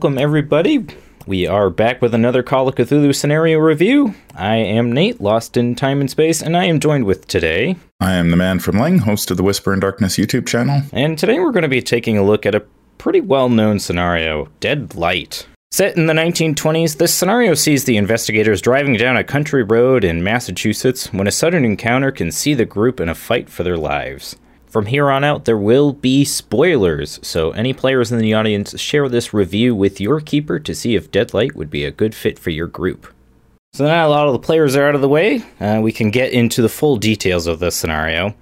Welcome, everybody. We are back with another Call of Cthulhu scenario review. I am Nate, lost in time and space, and I am joined with today. I am the man from Leng, host of the Whisper in Darkness YouTube channel. And today we're going to be taking a look at a pretty well known scenario Dead Light. Set in the 1920s, this scenario sees the investigators driving down a country road in Massachusetts when a sudden encounter can see the group in a fight for their lives. From here on out, there will be spoilers, so any players in the audience share this review with your keeper to see if Deadlight would be a good fit for your group. So now a lot of the players are out of the way, uh, we can get into the full details of this scenario.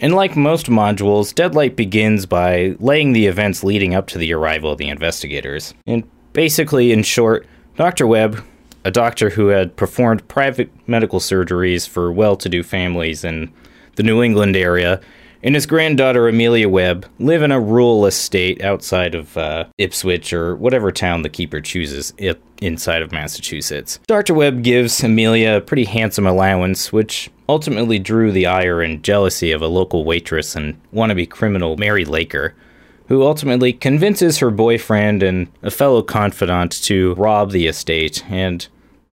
And like most modules, Deadlight begins by laying the events leading up to the arrival of the investigators. And basically, in short, Dr. Webb, a doctor who had performed private medical surgeries for well to do families in the New England area, and his granddaughter Amelia Webb live in a rural estate outside of uh, Ipswich or whatever town the keeper chooses inside of Massachusetts. Dr. Webb gives Amelia a pretty handsome allowance, which ultimately drew the ire and jealousy of a local waitress and wannabe criminal Mary Laker, who ultimately convinces her boyfriend and a fellow confidant to rob the estate. And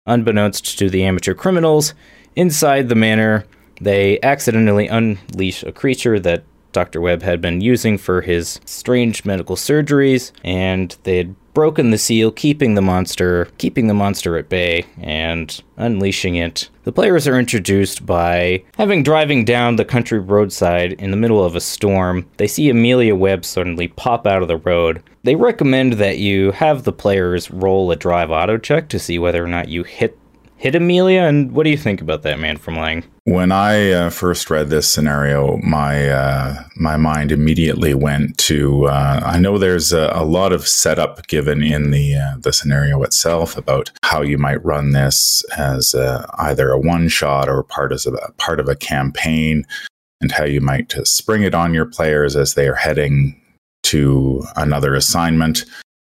unbeknownst to the amateur criminals, inside the manor, they accidentally unleash a creature that Dr. Webb had been using for his strange medical surgeries, and they had broken the seal, keeping the monster, keeping the monster at bay, and unleashing it. The players are introduced by having driving down the country roadside in the middle of a storm. They see Amelia Webb suddenly pop out of the road. They recommend that you have the players roll a drive auto check to see whether or not you hit hit Amelia. And what do you think about that, man from Leng? When I uh, first read this scenario, my uh, my mind immediately went to. Uh, I know there's a, a, lot of setup given in the uh, the scenario itself about how you might run this as uh, either a one shot or part of a part of a campaign, and how you might spring it on your players as they are heading to another assignment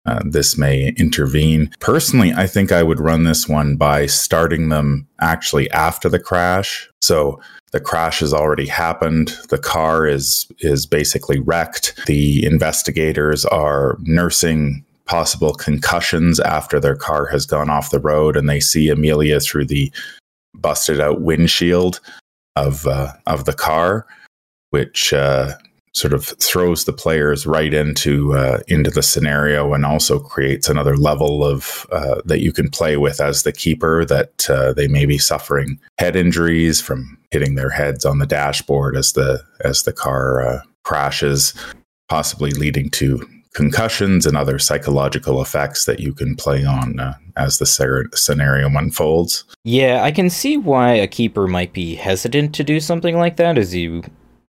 uh, this may intervene. Personally, I think I would run this one by starting them actually after the crash. So the crash has already happened. The car is is basically wrecked. The investigators are nursing possible concussions after their car has gone off the road, and they see Amelia through the busted out windshield of uh, of the car, which uh, sort of throws the players right into uh, into the scenario and also creates another level of uh, that you can play with as the keeper that uh, they may be suffering head injuries from hitting their heads on the dashboard as the as the car uh, crashes possibly leading to concussions and other psychological effects that you can play on uh, as the ser- scenario unfolds. Yeah, I can see why a keeper might be hesitant to do something like that as you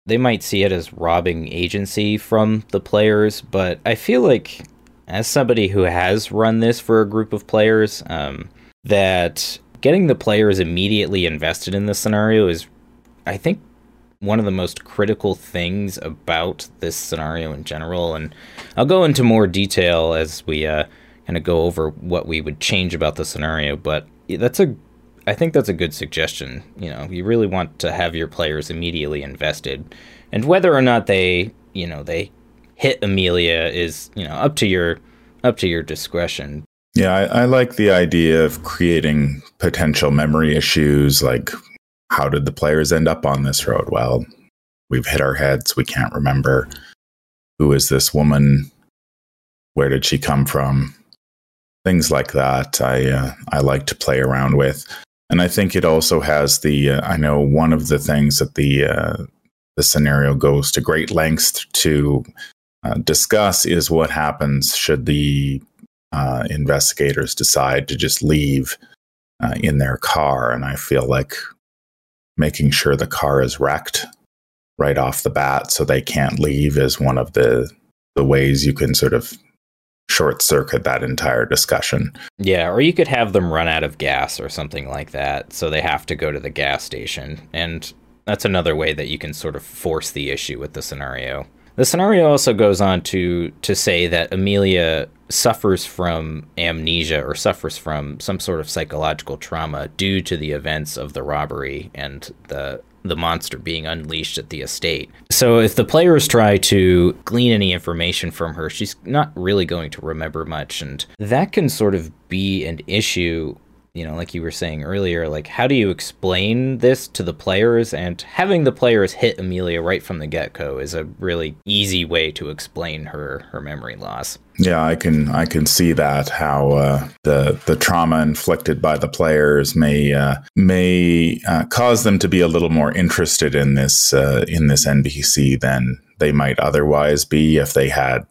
they might see it as robbing agency from the players, but I feel like as somebody who has run this for a group of players, um, that getting the players immediately invested in the scenario is, I think, one of the most critical things about this scenario in general. And I'll go into more detail as we uh, kind of go over what we would change about the scenario, but that's a I think that's a good suggestion. You know, you really want to have your players immediately invested, and whether or not they, you know, they hit Amelia is, you know, up to your up to your discretion. Yeah, I, I like the idea of creating potential memory issues, like how did the players end up on this road? Well, we've hit our heads. We can't remember who is this woman. Where did she come from? Things like that. I uh, I like to play around with. And I think it also has the. Uh, I know one of the things that the uh, the scenario goes to great lengths to uh, discuss is what happens should the uh, investigators decide to just leave uh, in their car. And I feel like making sure the car is wrecked right off the bat so they can't leave is one of the the ways you can sort of short circuit that entire discussion. Yeah, or you could have them run out of gas or something like that, so they have to go to the gas station. And that's another way that you can sort of force the issue with the scenario. The scenario also goes on to to say that Amelia suffers from amnesia or suffers from some sort of psychological trauma due to the events of the robbery and the the monster being unleashed at the estate. So if the players try to glean any information from her, she's not really going to remember much. And that can sort of be an issue you know, like you were saying earlier, like how do you explain this to the players? And having the players hit Amelia right from the get go is a really easy way to explain her her memory loss. Yeah, I can I can see that how uh, the the trauma inflicted by the players may uh, may uh, cause them to be a little more interested in this uh, in this NPC than they might otherwise be if they had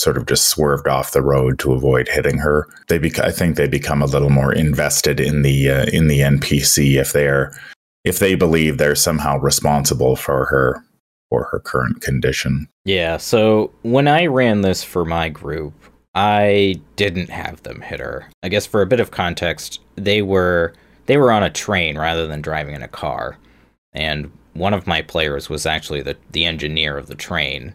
sort of just swerved off the road to avoid hitting her. They bec- I think they become a little more invested in the uh, in the NPC if they're if they believe they're somehow responsible for her or her current condition. Yeah, so when I ran this for my group, I didn't have them hit her. I guess for a bit of context, they were they were on a train rather than driving in a car. And one of my players was actually the the engineer of the train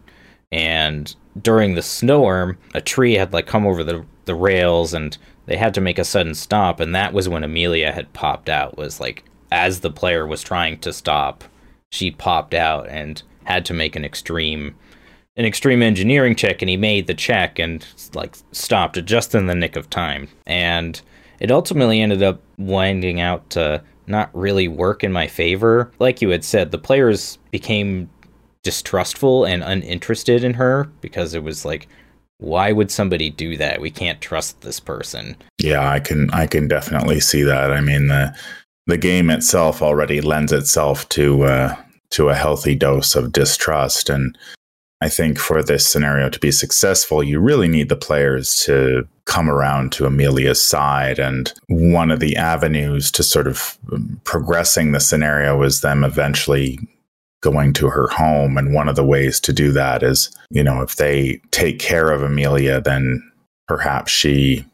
and during the storm, a tree had like come over the the rails, and they had to make a sudden stop, and that was when Amelia had popped out. Was like as the player was trying to stop, she popped out and had to make an extreme an extreme engineering check and he made the check and like stopped just in the nick of time and it ultimately ended up winding out to not really work in my favor like you had said the players became distrustful and uninterested in her because it was like why would somebody do that? We can't trust this person. Yeah i can i can definitely see that. I mean the the game itself already lends itself to uh to a healthy dose of distrust. And I think for this scenario to be successful, you really need the players to come around to Amelia's side. And one of the avenues to sort of progressing the scenario is them eventually going to her home. And one of the ways to do that is, you know, if they take care of Amelia, then perhaps she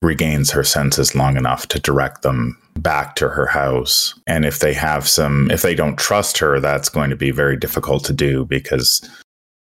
regains her senses long enough to direct them back to her house. And if they have some, if they don't trust her, that's going to be very difficult to do because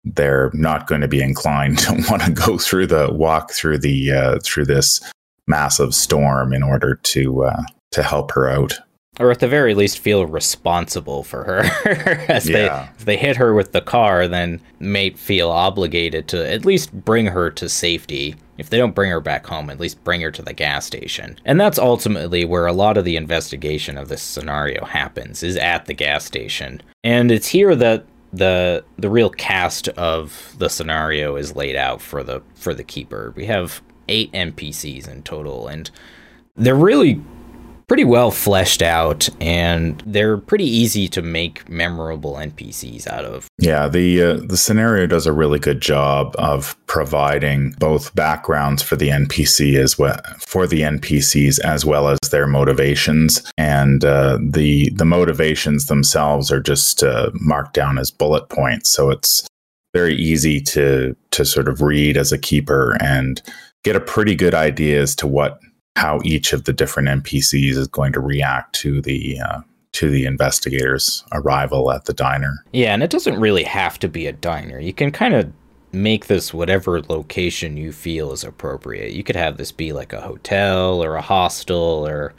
they're not going to be inclined to want to go through the walk through the uh, through this massive storm in order to uh, to help her out or at the very least feel responsible for her. As yeah. they if they hit her with the car, then may feel obligated to at least bring her to safety. If they don't bring her back home, at least bring her to the gas station. And that's ultimately where a lot of the investigation of this scenario happens, is at the gas station. And it's here that the the real cast of the scenario is laid out for the for the keeper. We have eight NPCs in total, and they're really pretty well fleshed out and they're pretty easy to make memorable NPCs out of. Yeah, the uh, the scenario does a really good job of providing both backgrounds for the NPC as well for the NPCs as well as their motivations and uh, the the motivations themselves are just uh, marked down as bullet points so it's very easy to to sort of read as a keeper and get a pretty good idea as to what how each of the different NPCs is going to react to the uh, to the investigators' arrival at the diner. Yeah, and it doesn't really have to be a diner. You can kind of make this whatever location you feel is appropriate. You could have this be like a hotel or a hostel or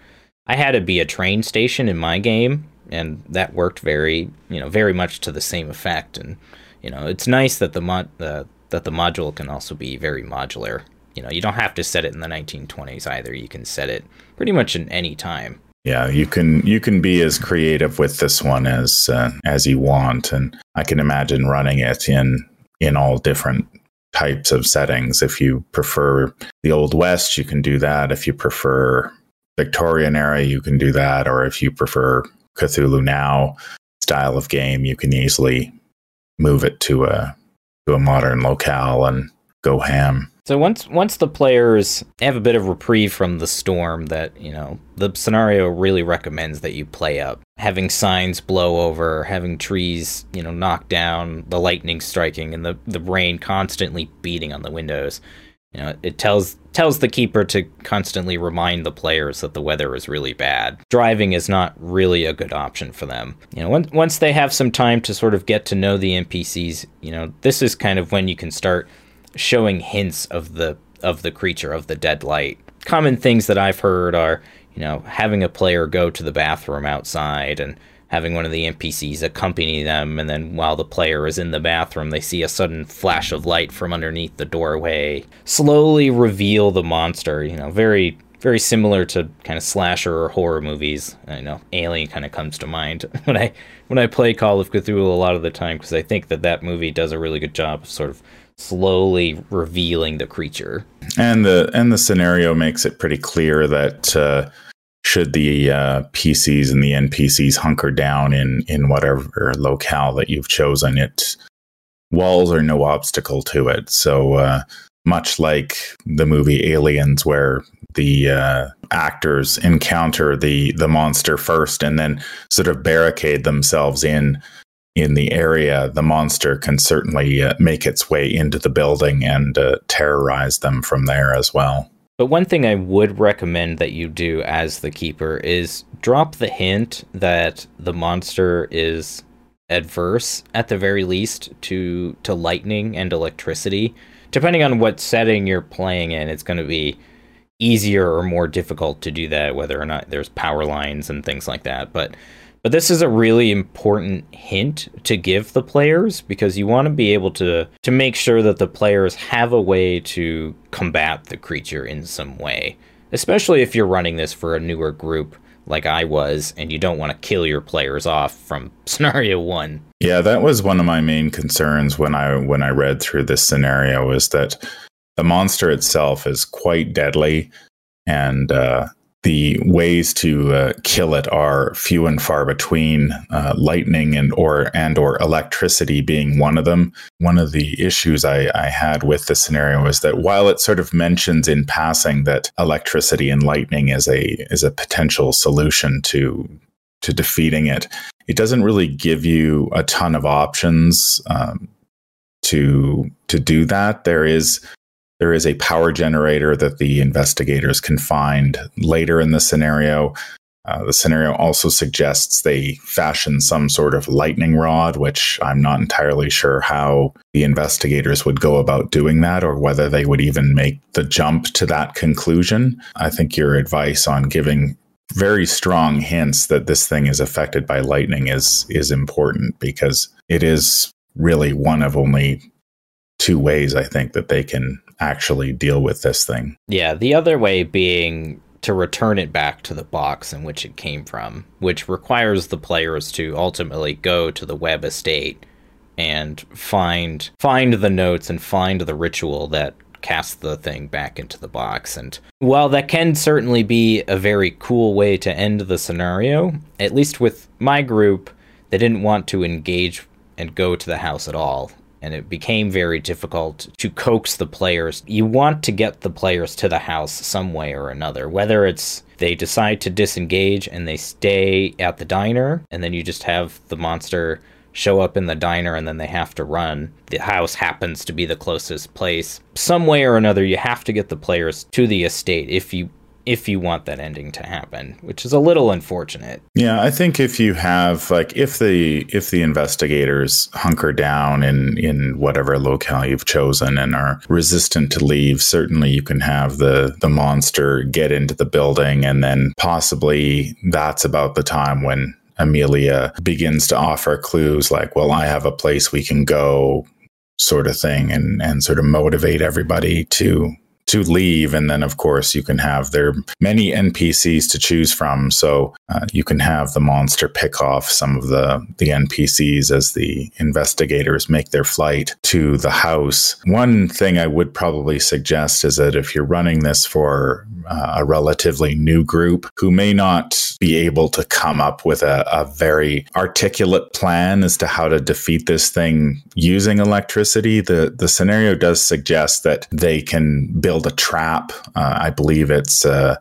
I had it be a train station in my game and that worked very, you know, very much to the same effect and you know, it's nice that the mod uh, that the module can also be very modular you know, you don't have to set it in the 1920s either. You can set it pretty much in any time. Yeah, you can you can be as creative with this one as uh, as you want, and I can imagine running it in in all different types of settings. If you prefer the Old West, you can do that. If you prefer Victorian era, you can do that. Or if you prefer Cthulhu Now style of game, you can easily move it to a to a modern locale and go ham. So once once the players have a bit of reprieve from the storm that, you know, the scenario really recommends that you play up. Having signs blow over, having trees, you know, knocked down, the lightning striking and the, the rain constantly beating on the windows. You know, it tells tells the keeper to constantly remind the players that the weather is really bad. Driving is not really a good option for them. You know, once once they have some time to sort of get to know the NPCs, you know, this is kind of when you can start showing hints of the of the creature of the dead light. Common things that I've heard are, you know, having a player go to the bathroom outside and having one of the NPCs accompany them, and then while the player is in the bathroom, they see a sudden flash of light from underneath the doorway, slowly reveal the monster. You know, very very similar to kind of slasher or horror movies. I know Alien kind of comes to mind when I when I play Call of Cthulhu a lot of the time because I think that that movie does a really good job of sort of slowly revealing the creature. And the and the scenario makes it pretty clear that uh, should the uh, PCs and the NPCs hunker down in in whatever locale that you've chosen, it walls are no obstacle to it. So uh, much like the movie Aliens, where the uh, actors encounter the the monster first and then sort of barricade themselves in in the area, the monster can certainly uh, make its way into the building and uh, terrorize them from there as well. But one thing I would recommend that you do as the keeper is drop the hint that the monster is adverse at the very least to to lightning and electricity. Depending on what setting you're playing in, it's going to be easier or more difficult to do that whether or not there's power lines and things like that. But but this is a really important hint to give the players because you want to be able to to make sure that the players have a way to combat the creature in some way. Especially if you're running this for a newer group like I was and you don't want to kill your players off from scenario 1. Yeah, that was one of my main concerns when I when I read through this scenario is that the monster itself is quite deadly and uh, the ways to uh, kill it are few and far between uh, lightning and or and or electricity being one of them. One of the issues I, I had with the scenario is that while it sort of mentions in passing that electricity and lightning is a is a potential solution to to defeating it it doesn't really give you a ton of options um, to to do that. There is there is a power generator that the investigators can find later in the scenario. Uh, the scenario also suggests they fashion some sort of lightning rod, which I'm not entirely sure how the investigators would go about doing that or whether they would even make the jump to that conclusion. I think your advice on giving very strong hints that this thing is affected by lightning is is important because it is really one of only two ways I think that they can actually deal with this thing. Yeah, the other way being to return it back to the box in which it came from, which requires the players to ultimately go to the Webb estate and find find the notes and find the ritual that casts the thing back into the box. And while that can certainly be a very cool way to end the scenario, at least with my group, they didn't want to engage and go to the house at all and it became very difficult to coax the players. You want to get the players to the house some way or another, whether it's they decide to disengage and they stay at the diner, and then you just have the monster show up in the diner and then they have to run. The house happens to be the closest place. Some way or another, you have to get the players to the estate if you if you want that ending to happen, which is a little unfortunate. Yeah, I think if you have like if the if the investigators hunker down in in whatever locale you've chosen and are resistant to leave, certainly you can have the the monster get into the building and then possibly that's about the time when Amelia begins to offer clues like, well, I have a place we can go sort of thing and and sort of motivate everybody to to leave. And then, of course, you can have there many NPCs to choose from. So uh, you can have the monster pick off some of the, the NPCs as the investigators make their flight to the house. One thing I would probably suggest is that if you're running this for uh, a relatively new group who may not be able to come up with a, a very articulate plan as to how to defeat this thing using electricity, the, the scenario does suggest that they can build build a trap. Uh, I believe it's uh,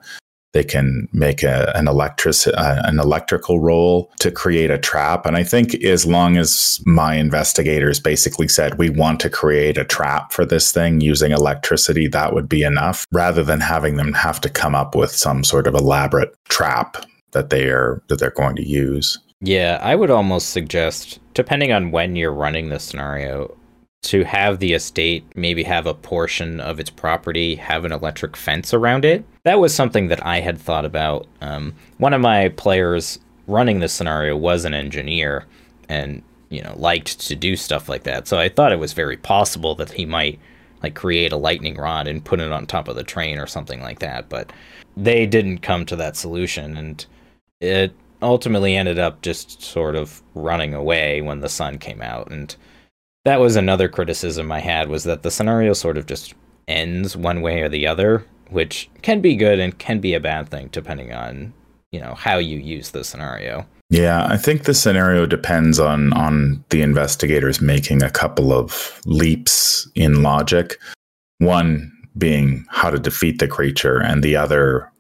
they can make a, an electric uh, an electrical roll to create a trap. And I think as long as my investigators basically said we want to create a trap for this thing using electricity, that would be enough, rather than having them have to come up with some sort of elaborate trap that they are that they're going to use. Yeah, I would almost suggest, depending on when you're running the scenario, to have the estate maybe have a portion of its property have an electric fence around it. That was something that I had thought about. Um, one of my players running this scenario was an engineer and you know liked to do stuff like that. So I thought it was very possible that he might like create a lightning rod and put it on top of the train or something like that. But they didn't come to that solution, and it ultimately ended up just sort of running away when the sun came out. And that was another criticism I had was that the scenario sort of just ends one way or the other, which can be good and can be a bad thing depending on you know how you use the scenario. Yeah, I think the scenario depends on on the investigators making a couple of leaps in logic. One being how to defeat the creature, and the other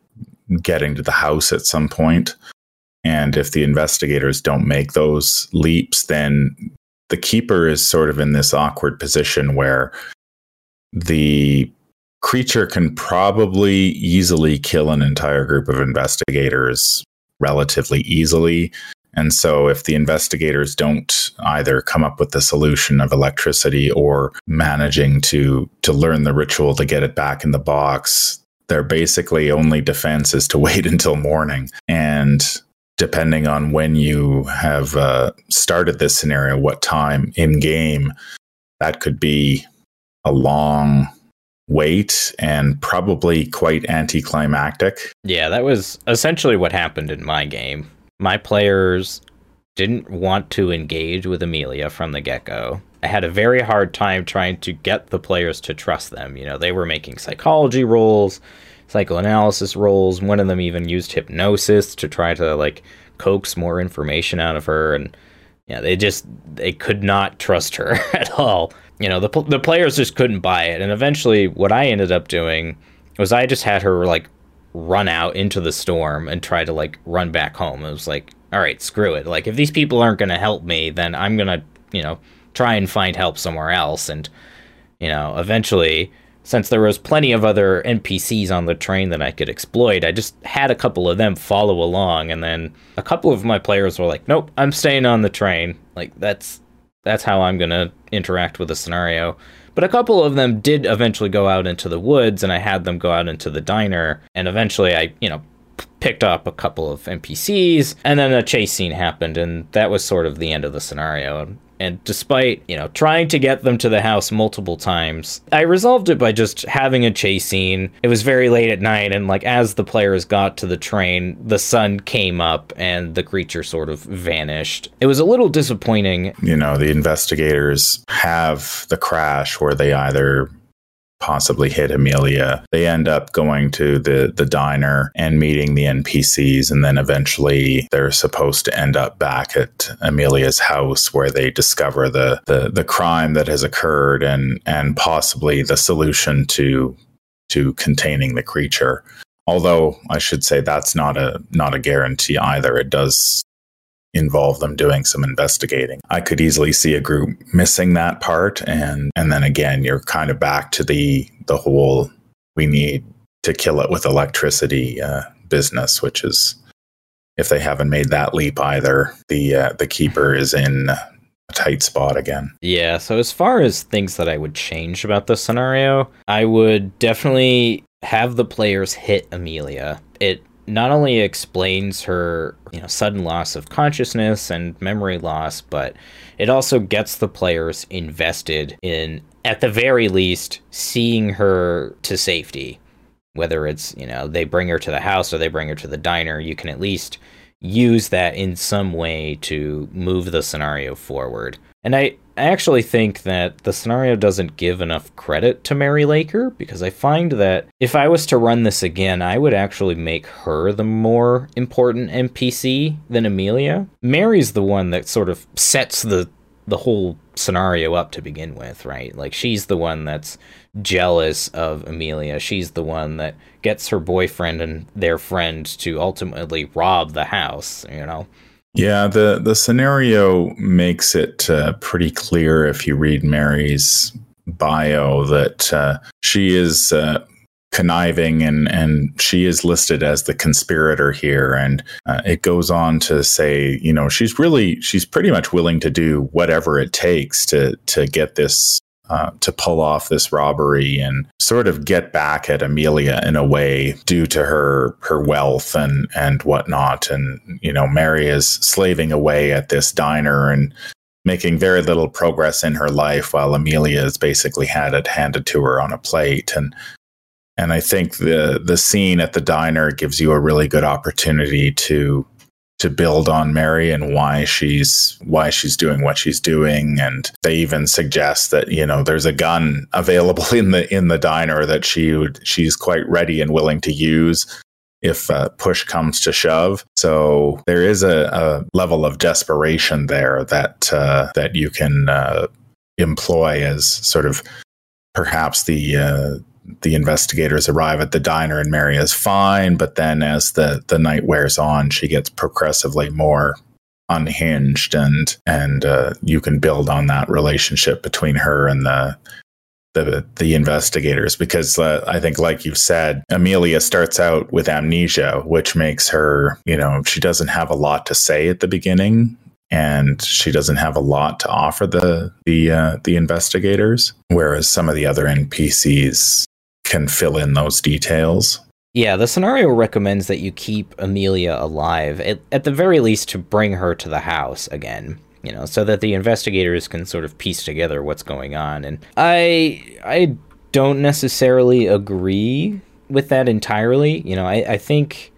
getting to the house at some point. And if the investigators don't make those leaps, then the keeper is sort of in this awkward position where the creature can probably easily kill an entire group of investigators relatively easily. And so, if the investigators don't either come up with the solution of electricity or managing to to learn the ritual to get it back in the box, their basically only defense is to wait until morning. And depending on when you have uh, started this scenario, what time in game, that could be a long wait and probably quite anticlimactic. Yeah, that was essentially what happened in my game. My players didn't want to engage with Amelia from the get go. I had a very hard time trying to get the players to trust them. You know, they were making psychology rolls, psychoanalysis rolls. One of them even used hypnosis to try to like coax more information out of her and yeah, they just they could not trust her at all. You know the the players just couldn't buy it and eventually what i ended up doing was i just had her like run out into the storm and try to like run back home. It was like all right screw it. Like if these people aren't going to help me then i'm going to you know try and find help somewhere else. And you know eventually since there was plenty of other npcs on the train that i could exploit i just had a couple of them follow along and then a couple of my players were like nope i'm staying on the train like that's that's how I'm going to interact with the scenario. But a couple of them did eventually go out into the woods, and I had them go out into the diner. And eventually, I, you know, picked up a couple of NPCs, and then a chase scene happened, and that was sort of the end of the scenario. And despite, you know, trying to get them to the house multiple times, I resolved it by just having a chase scene. It was very late at night, and like as the players got to the train, the sun came up and the creature sort of vanished. It was a little disappointing. You know, the investigators have the crash where they either possibly hit Amelia. They end up going to the the diner and meeting the NPCs and then eventually they're supposed to end up back at Amelia's house where they discover the the, the crime that has occurred and and possibly the solution to to containing the creature. Although I should say that's not a not a guarantee either. It does involve them doing some investigating. I could easily see a group missing that part and and then again you're kind of back to the the whole we need to kill it with electricity uh, business which is if they haven't made that leap either the uh, the keeper is in a tight spot again. Yeah, so as far as things that I would change about the scenario, I would definitely have the players hit Amelia. It not only explains her you know sudden loss of consciousness and memory loss but it also gets the players invested in at the very least seeing her to safety. Whether it's you know they bring her to the house or they bring her to the diner you can at least use that in some way to move the scenario forward. And i actually think that the scenario doesn't give enough credit to Mary Laker because I find that if I was to run this again, I would actually make her the more important NPC than Amelia. Mary's the one that sort of sets the the whole scenario up to begin with, right? Like she's the one that's jealous of Amelia. She's the one that gets her boyfriend and their friend to ultimately rob the house, you know. Yeah, the the scenario makes it uh, pretty clear if you read Mary's bio that uh, she is uh, conniving and and she is listed as the conspirator here. And uh, it goes on to say you know she's really she's pretty much willing to do whatever it takes to to get this uh, to pull off this robbery and sort of get back at Amelia in a way due to her her wealth and and whatnot. And you know, Mary is slaving away at this diner and making very little progress in her life while Amelia has basically had it handed to her on a plate. And and I think the the scene at the diner gives you a really good opportunity to to build on Mary and why she's why she's doing what she's doing. And they even suggest that you know there's a gun available in the in the diner that she would she's quite ready and willing to use if uh, push comes to shove. So there is a, a level of desperation there that uh, that you can uh, employ as sort of perhaps the uh, the investigators arrive at the diner and Mary is fine, but then as the the night wears on, she gets progressively more unhinged, and and uh, you can build on that relationship between her and the the the investigators because uh, I think, like you've said, Amelia starts out with amnesia, which makes her, you know, she doesn't have a lot to say at the beginning, and she doesn't have a lot to offer the the uh, the investigators. Whereas some of the other NPCs can fill in those details. Yeah, the scenario recommends that you keep Amelia alive, at, at the very least to bring her to the house again you know, so that the investigators can sort of piece together what's going on. And I I don't necessarily agree with that entirely. You know, I, I think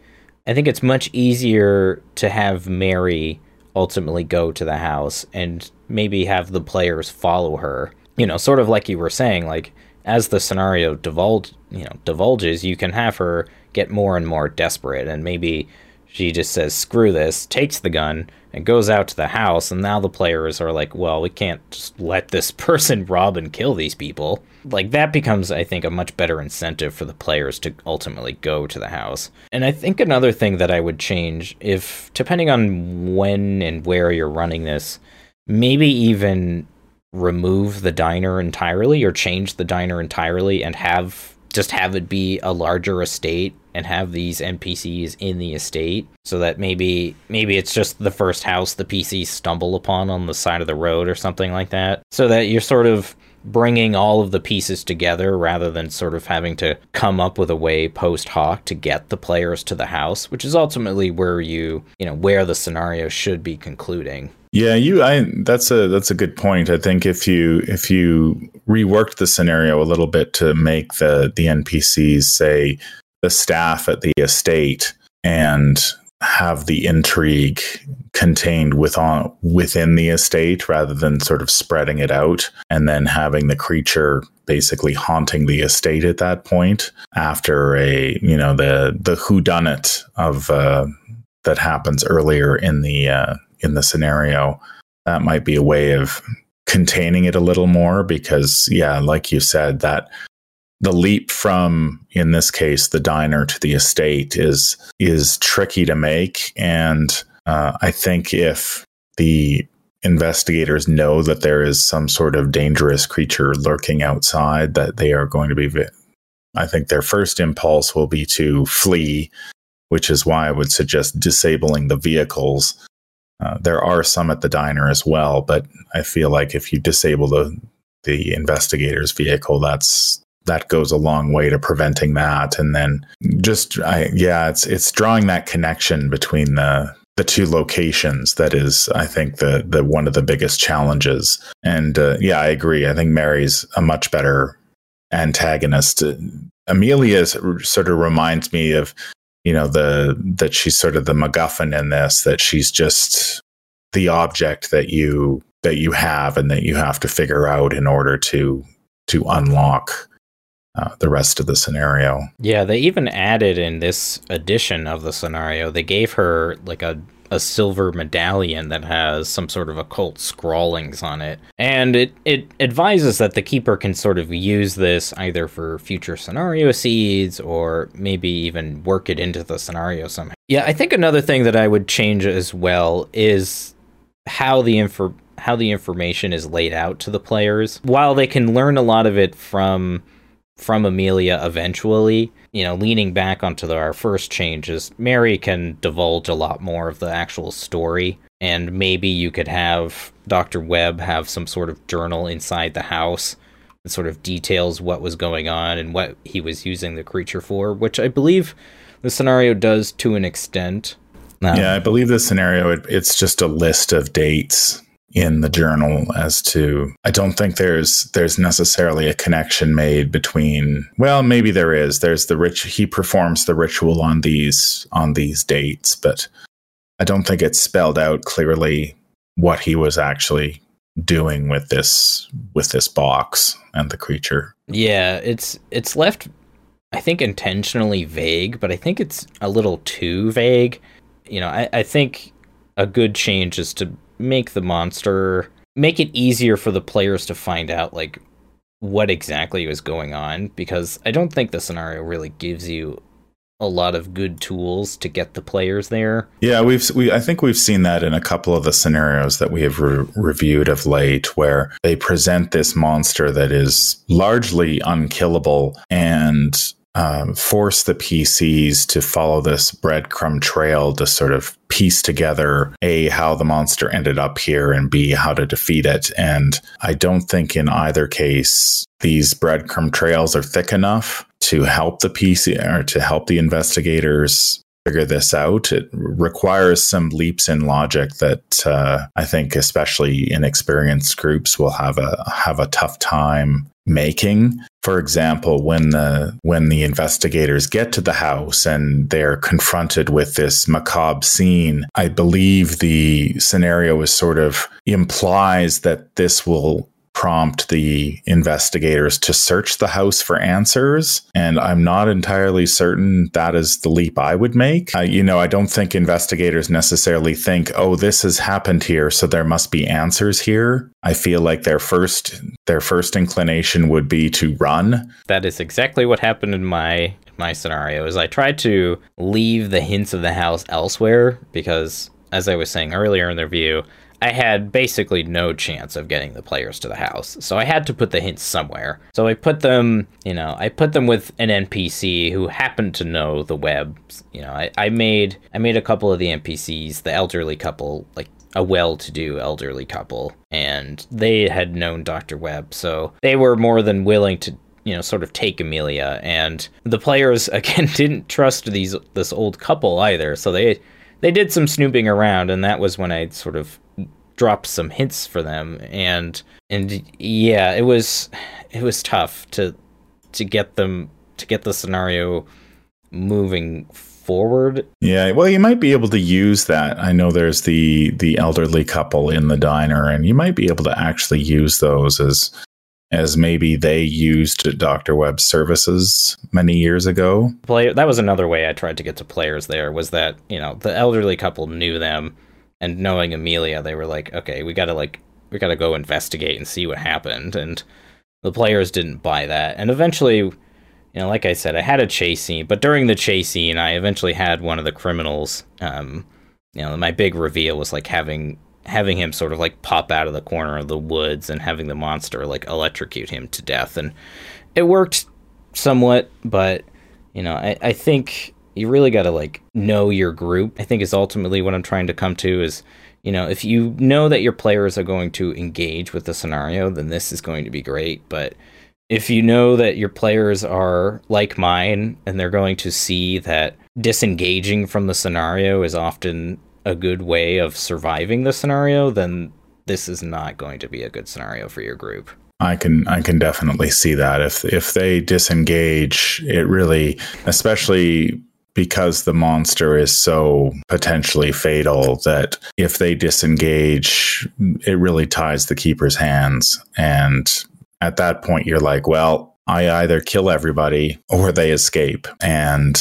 I think it's much easier to have Mary ultimately go to the house and maybe have the players follow her. You know, sort of like you were saying, like as the scenario divulge, you know, divulges, you can have her get more and more desperate, and maybe she just says, "Screw this," takes the gun and goes out to the house, and now the players are like, "Well, we can't just let this person rob and kill these people." Like that becomes, I think, a much better incentive for the players to ultimately go to the house. And I think another thing that I would change, if depending on when and where you're running this, maybe even remove the diner entirely or change the diner entirely and have just have it be a larger estate and have these NPCs in the estate so that maybe maybe it's just the first house the PCs stumble upon on the side of the road or something like that. So that you're sort of bringing all of the pieces together rather than sort of having to come up with a way post hoc to get the players to the house which is ultimately where you you know where the scenario should be concluding yeah, you I that's a that's a good point. I think if you if you reworked the scenario a little bit to make the the NPCs say the staff at the estate and have the intrigue contained within within the estate rather than sort of spreading it out and then having the creature basically haunting the estate at that point after a you know the the who done it of uh, that happens earlier in the uh, in the scenario, that might be a way of containing it a little more because, yeah, like you said, that the leap from in this case the diner to the estate is is tricky to make. And uh, i think if the investigators know that there is some sort of dangerous creature lurking outside that they are going to be i think their first impulse will be to flee which is why i would suggest disabling the vehicles. Uh, there are some at the diner as well, but I feel like if you disable the the investigator's vehicle, that's that goes a long way to preventing that. And then just I, yeah, it's it's drawing that connection between the the two locations that is i think the the one of the biggest challenges. And uh, yeah i agree. I think mary's a much better antagonist. Amelia sort of reminds me of you know the that she's sort of the MacGuffin in this that she's just the object that you that you have and that you have to figure out in order to to unlock uh, the rest of the scenario. Yeah, they even added in this edition of the scenario, they gave her like a a silver medallion that has some sort of occult scrawlings on it. And it, it advises that the keeper can sort of use this either for future scenario seeds or maybe even work it into the scenario somehow. Yeah, I think another thing that I would change as well is how the info how the information is laid out to the players. While they can learn a lot of it from from Amelia eventually, you know, leaning back onto the, our first changes, Mary can divulge a lot more of the actual story. And maybe you could have Dr. Webb have some sort of journal inside the house that sort of details what was going on and what he was using the creature for, which I believe the scenario does to an extent. Um, yeah, I believe the scenario it, it's just a list of dates in the journal as to I don't think there's there's necessarily a connection made between well maybe there is there's the rich he performs the ritual on these on these dates but I don't think it's spelled out clearly what he was actually doing with this with this box and the creature. Yeah, it's it's left I think intentionally vague, but I think it's a little too vague. You know, I, I think a good change is to make the monster make it easier for the players to find out like what exactly was going on because I don't think the scenario really gives you a lot of good tools to get the players there. Yeah, we've we I think we've seen that in a couple of the scenarios that we have re- reviewed of late where they present this monster that is largely unkillable and um, force the PCs to follow this breadcrumb trail to sort of piece together A, how the monster ended up here, and B, how to defeat it. And I don't think in either case these breadcrumb trails are thick enough to help the PC or to help the investigators figure this out. It requires some leaps in logic that uh, I think, especially in experienced groups, will have a have a tough time making. For example, when the when the investigators get to the house and they're confronted with this macabre scene, I believe the scenario is sort of implies that this will prompt the investigators to search the house for answers. And I'm not entirely certain that is the leap I would make. Uh, you know, I don't think investigators necessarily think, oh, this has happened here, so there must be answers here. I feel like their first their first inclination would be to run. That is exactly what happened in my my scenario is I tried to leave the hints of the house elsewhere because as I was saying earlier in the review, I had basically no chance of getting the players to the house. So I had to put the hints somewhere. So I put them, you know, I put them with an NPC who happened to know the Webb. You know, I, I made I made a couple of the NPCs, the elderly couple, like a well-to-do elderly couple, and they had known Dr. Webb, so they were more than willing to you know sort of take Amelia and the players again didn't trust these this old couple either so they they did some snooping around and that was when I sort of dropped some hints for them. And and yeah it was it was tough to to get them to get the scenario moving forward. Yeah well you might be able to use that. I know there's the the elderly couple in the diner and you might be able to actually use those as as maybe they used Dr. Webb's services many years ago. Play that was another way I tried to get to players there was that, you know, the elderly couple knew them and knowing Amelia, they were like, okay, we gotta like we gotta go investigate and see what happened. And the players didn't buy that. And eventually, you know, like I said, I had a chase scene, but during the chase scene, I eventually had one of the criminals. Um, you know, my big reveal was like having having him sort of like pop out of the corner of the woods and having the monster like electrocute him to death. And it worked somewhat, but you know, I, I think you really got to like know your group. I think is ultimately what I'm trying to come to is, you know, if you know that your players are going to engage with the scenario, then this is going to be great. But if you know that your players are like mine and they're going to see that disengaging from the scenario is often a good way of surviving the scenario, then this is not going to be a good scenario for your group. I can I can definitely see that if if they disengage, it really, especially because the monster is so potentially fatal that if they disengage, it really ties the keeper's hands. And at that point, you're like, well, I either kill everybody or they escape. And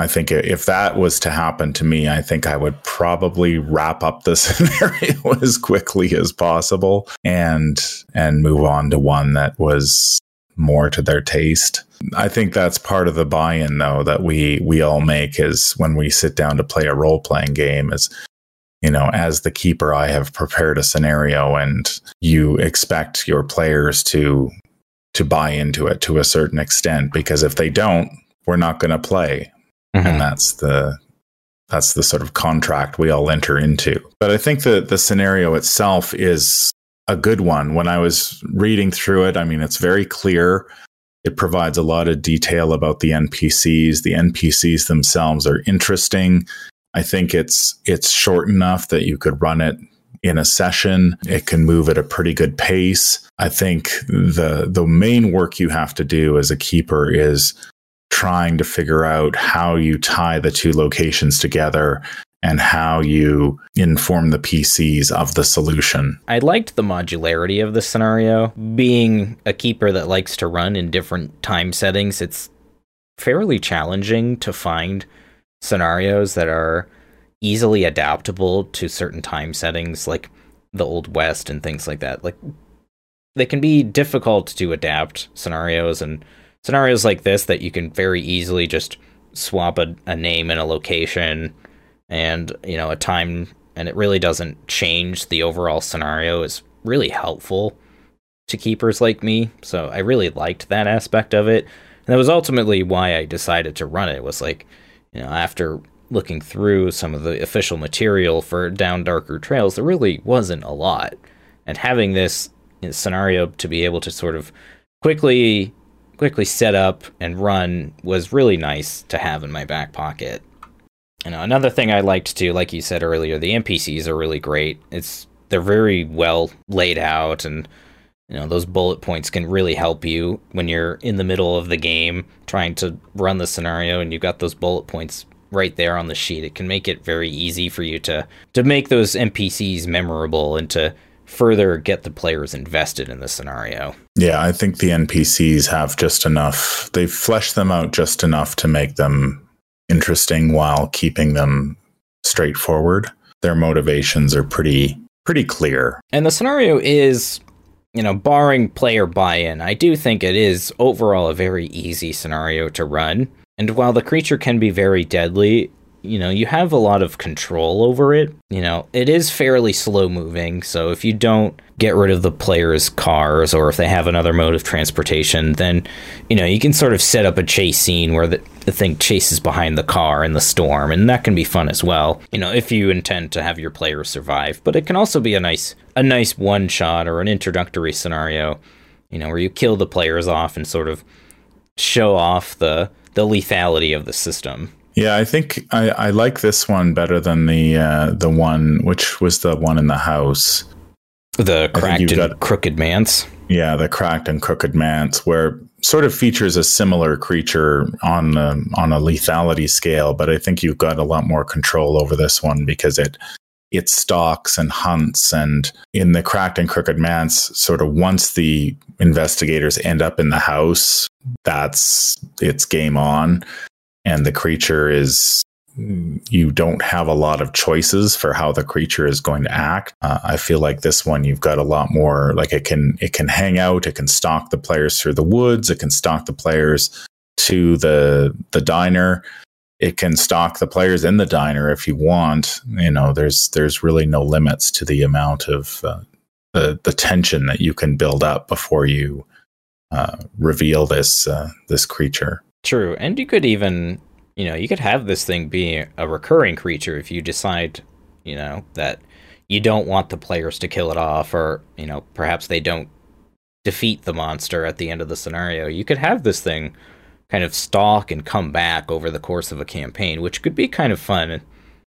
I think if that was to happen to me, I think I would probably wrap up the scenario as quickly as possible and and move on to one that was more to their taste. I think that's part of the buy-in though that we we all make is when we sit down to play a role-playing game is you know, as the keeper I have prepared a scenario and you expect your players to to buy into it to a certain extent because if they don't, we're not going to play. Mm-hmm. And that's the that's the sort of contract we all enter into. But I think that the scenario itself is a good one. When I was reading through it, I mean, it's very clear. It provides a lot of detail about the NPCs. The NPCs themselves are interesting. I think it's it's short enough that you could run it in a session. It can move at a pretty good pace. I think the the main work you have to do as a keeper is trying to figure out how you tie the two locations together and how you inform the PCs of the solution. I liked the modularity of the scenario. Being a keeper that likes to run in different time settings, it's fairly challenging to find scenarios that are easily adaptable to certain time settings like the old west and things like that. Like they can be difficult to adapt scenarios and scenarios like this that you can very easily just swap a, a name and a location and you know a time and it really doesn't change the overall scenario is really helpful to keepers like me. So i really liked that aspect of it. And that was ultimately why i decided to run it. Was like you know after looking through some of the official material for down darker trails there really wasn't a lot. And having this scenario to be able to sort of quickly quickly set up and run was really nice to have in my back pocket you know, another thing I liked too, like you said earlier, the NPCs are really great. It's they're very well laid out and you know those bullet points can really help you when you're in the middle of the game trying to run the scenario and you've got those bullet points right there on the sheet it can make it very easy for you to to make those npcs memorable and to further get the players invested in the scenario yeah i think the npcs have just enough They flesh them out just enough to make them interesting while keeping them straightforward. Their motivations are pretty pretty clear. And the scenario is, you know, barring player buy-in, I do think it is overall a very easy scenario to run. And while the creature can be very deadly, you know, you have a lot of control over it. You know, it is fairly slow moving, so if you don't get rid of the player's cars or if they have another mode of transportation, then, you know, you can sort of set up a chase scene where the, the thing chases behind the car in the storm, and that can be fun as well. You know, if you intend to have your players survive. But it can also be a nice a nice one shot or an introductory scenario, you know, where you kill the players off and sort of show off the the lethality of the system. Yeah, I think I, I like this one better than the uh, the one which was the one in the house. The cracked and got, crooked manse. Yeah, the cracked and crooked manse, where sort of features a similar creature on the on a lethality scale, but I think you've got a lot more control over this one because it it stalks and hunts and in the cracked and crooked manse sort of once the investigators end up in the house that's it's game on and the creature is you don't have a lot of choices for how the creature is going to act. Uh, I feel like this one you've got a lot more like it can it can hang out, it can stalk the players through the woods, it can stalk the players to the the diner. It can stalk the players in the diner if you want. You know, there's there's really no limits to the amount of uh, the the tension that you can build up before you uh, reveal this uh, this creature. True. And you could even, you know, you could have this thing be a recurring creature if you decide, you know, that you don't want the players to kill it off or, you know, perhaps they don't defeat the monster at the end of the scenario. You could have this thing kind of stalk and come back over the course of a campaign, which could be kind of fun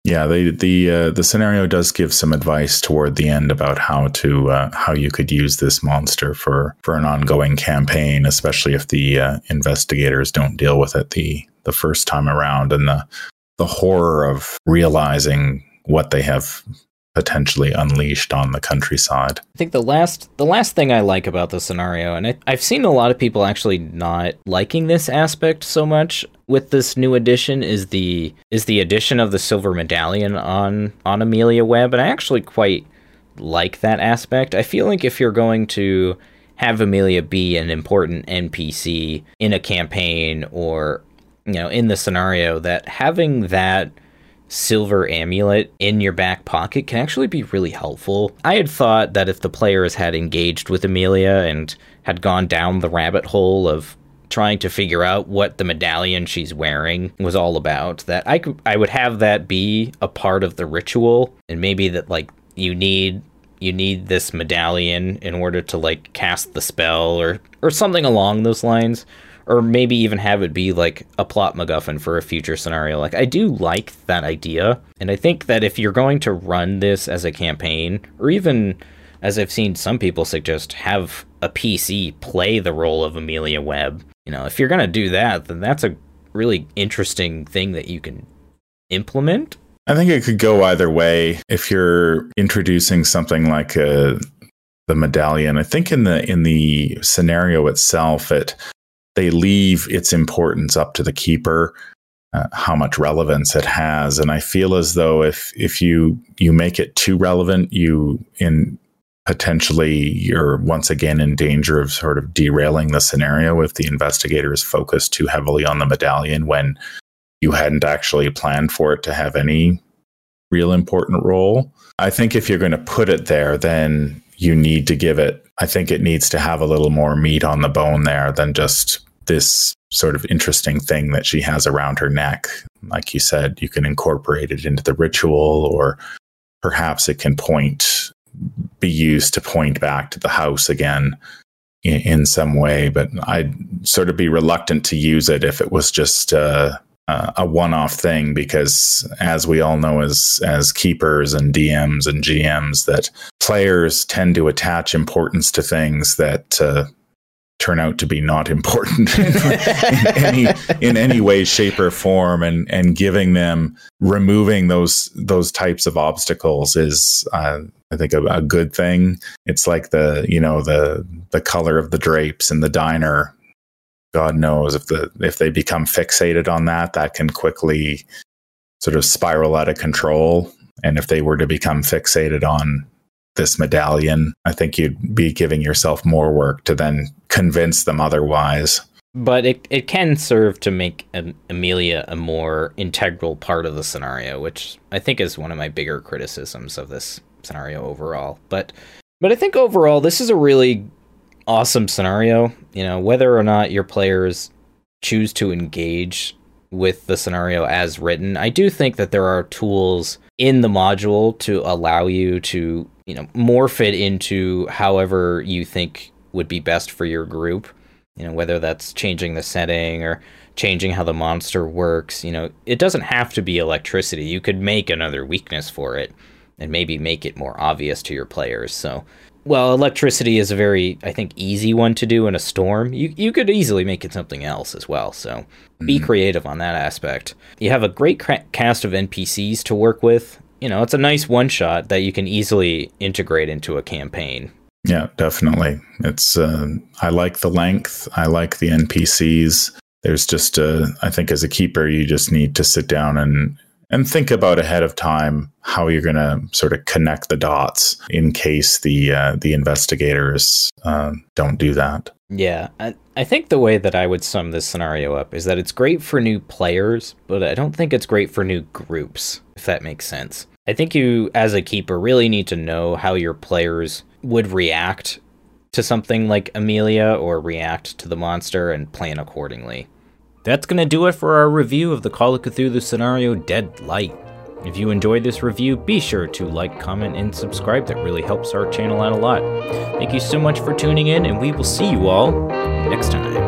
yeah, the the uh, the scenario does give some advice toward the end about how to uh, how you could use this monster for for an ongoing campaign, especially if the uh, investigators don't deal with it the the first time around, and the the horror of realizing what they have potentially unleashed on the countryside. I think the last the last thing I like about the scenario, and I, I've seen a lot of people actually not liking this aspect so much with this new edition, is the is the addition of the silver medallion on on Amelia Webb, and I actually quite like that aspect. I feel like if you're going to have Amelia be an important NPC in a campaign or you know in the scenario, that having that silver amulet in your back pocket can actually be really helpful. I had thought that if the players had engaged with Amelia and had gone down the rabbit hole of trying to figure out what the medallion she's wearing was all about, that I could I would have that be a part of the ritual and maybe that like you need you need this medallion in order to like cast the spell or or something along those lines or maybe even have it be like a plot MacGuffin for a future scenario. Like, I do like that idea. And I think that if you're going to run this as a campaign, or even as I've seen some people suggest, have a PC play the role of Amelia Webb, you know, if you're going to do that, then that's a really interesting thing that you can implement. I think it could go either way. If you're introducing something like a, uh, the medallion, I think in the in the scenario itself, it they leave its importance up to the keeper, uh, how much relevance it has. And I feel as though if if you you make it too relevant, you in potentially you're once again in danger of sort of derailing the scenario if the investigator is focused too heavily on the medallion when you hadn't actually planned for it to have any real important role. I think if you're going to put it there, then you need to give it, I think it needs to have a little more meat on the bone there than just this sort of interesting thing that she has around her neck. Like you said, you can incorporate it into the ritual, or perhaps it can point, be used to point back to the house again in, in some way. But I'd sort of be reluctant to use it if it was just uh, a one-off thing, because as we all know, as as keepers and DMs and GMs, that players tend to attach importance to things that. Uh, turn out to be not important in, any in any way, shape, or form, and and giving them removing those those types of obstacles is. Uh, I think a, a good thing. It's like the you know the the color of the drapes in the diner God knows if the if they become fixated on that, that can quickly sort of spiral out of control. And if they were to become fixated on this medallion, I think you'd be giving yourself more work to then convince them otherwise. But it, it can serve to make Amelia a more integral part of the scenario, which I think is one of my bigger criticisms of this scenario overall. But but I think overall this is a really awesome scenario. You know, whether or not your players choose to engage with the scenario as written, I do think that there are tools in the module to allow you to you know morph it into however you think would be best for your group you know whether that's changing the setting or changing how the monster works you know it doesn't have to be electricity. You could make another weakness for it and maybe make it more obvious to your players. So well electricity is a very i think easy one to do in a storm you you could easily make it something else as well. So be mm-hmm. creative on that aspect. You have a great cast of npcs to work with you know, it's a nice one shot that you can easily integrate into a campaign. Yeah, definitely. It's uh, I like the length. I like the NPCs. There's just a, I think as a keeper, you just need to sit down and and think about ahead of time how you're going to sort of connect the dots in case the uh, the investigators uh, don't do that. Yeah, I, I think the way that I would sum this scenario up is that it's great for new players, but I don't think it's great for new groups, if that makes sense. I think you, as a keeper, really need to know how your players would react to something like Amelia or react to the monster and plan accordingly. That's going to do it for our review of the Call of Cthulhu scenario Dead Light. If you enjoyed this review, be sure to like, comment, and subscribe. That really helps our channel out a lot. Thank you so much for tuning in, and we will see you all next time.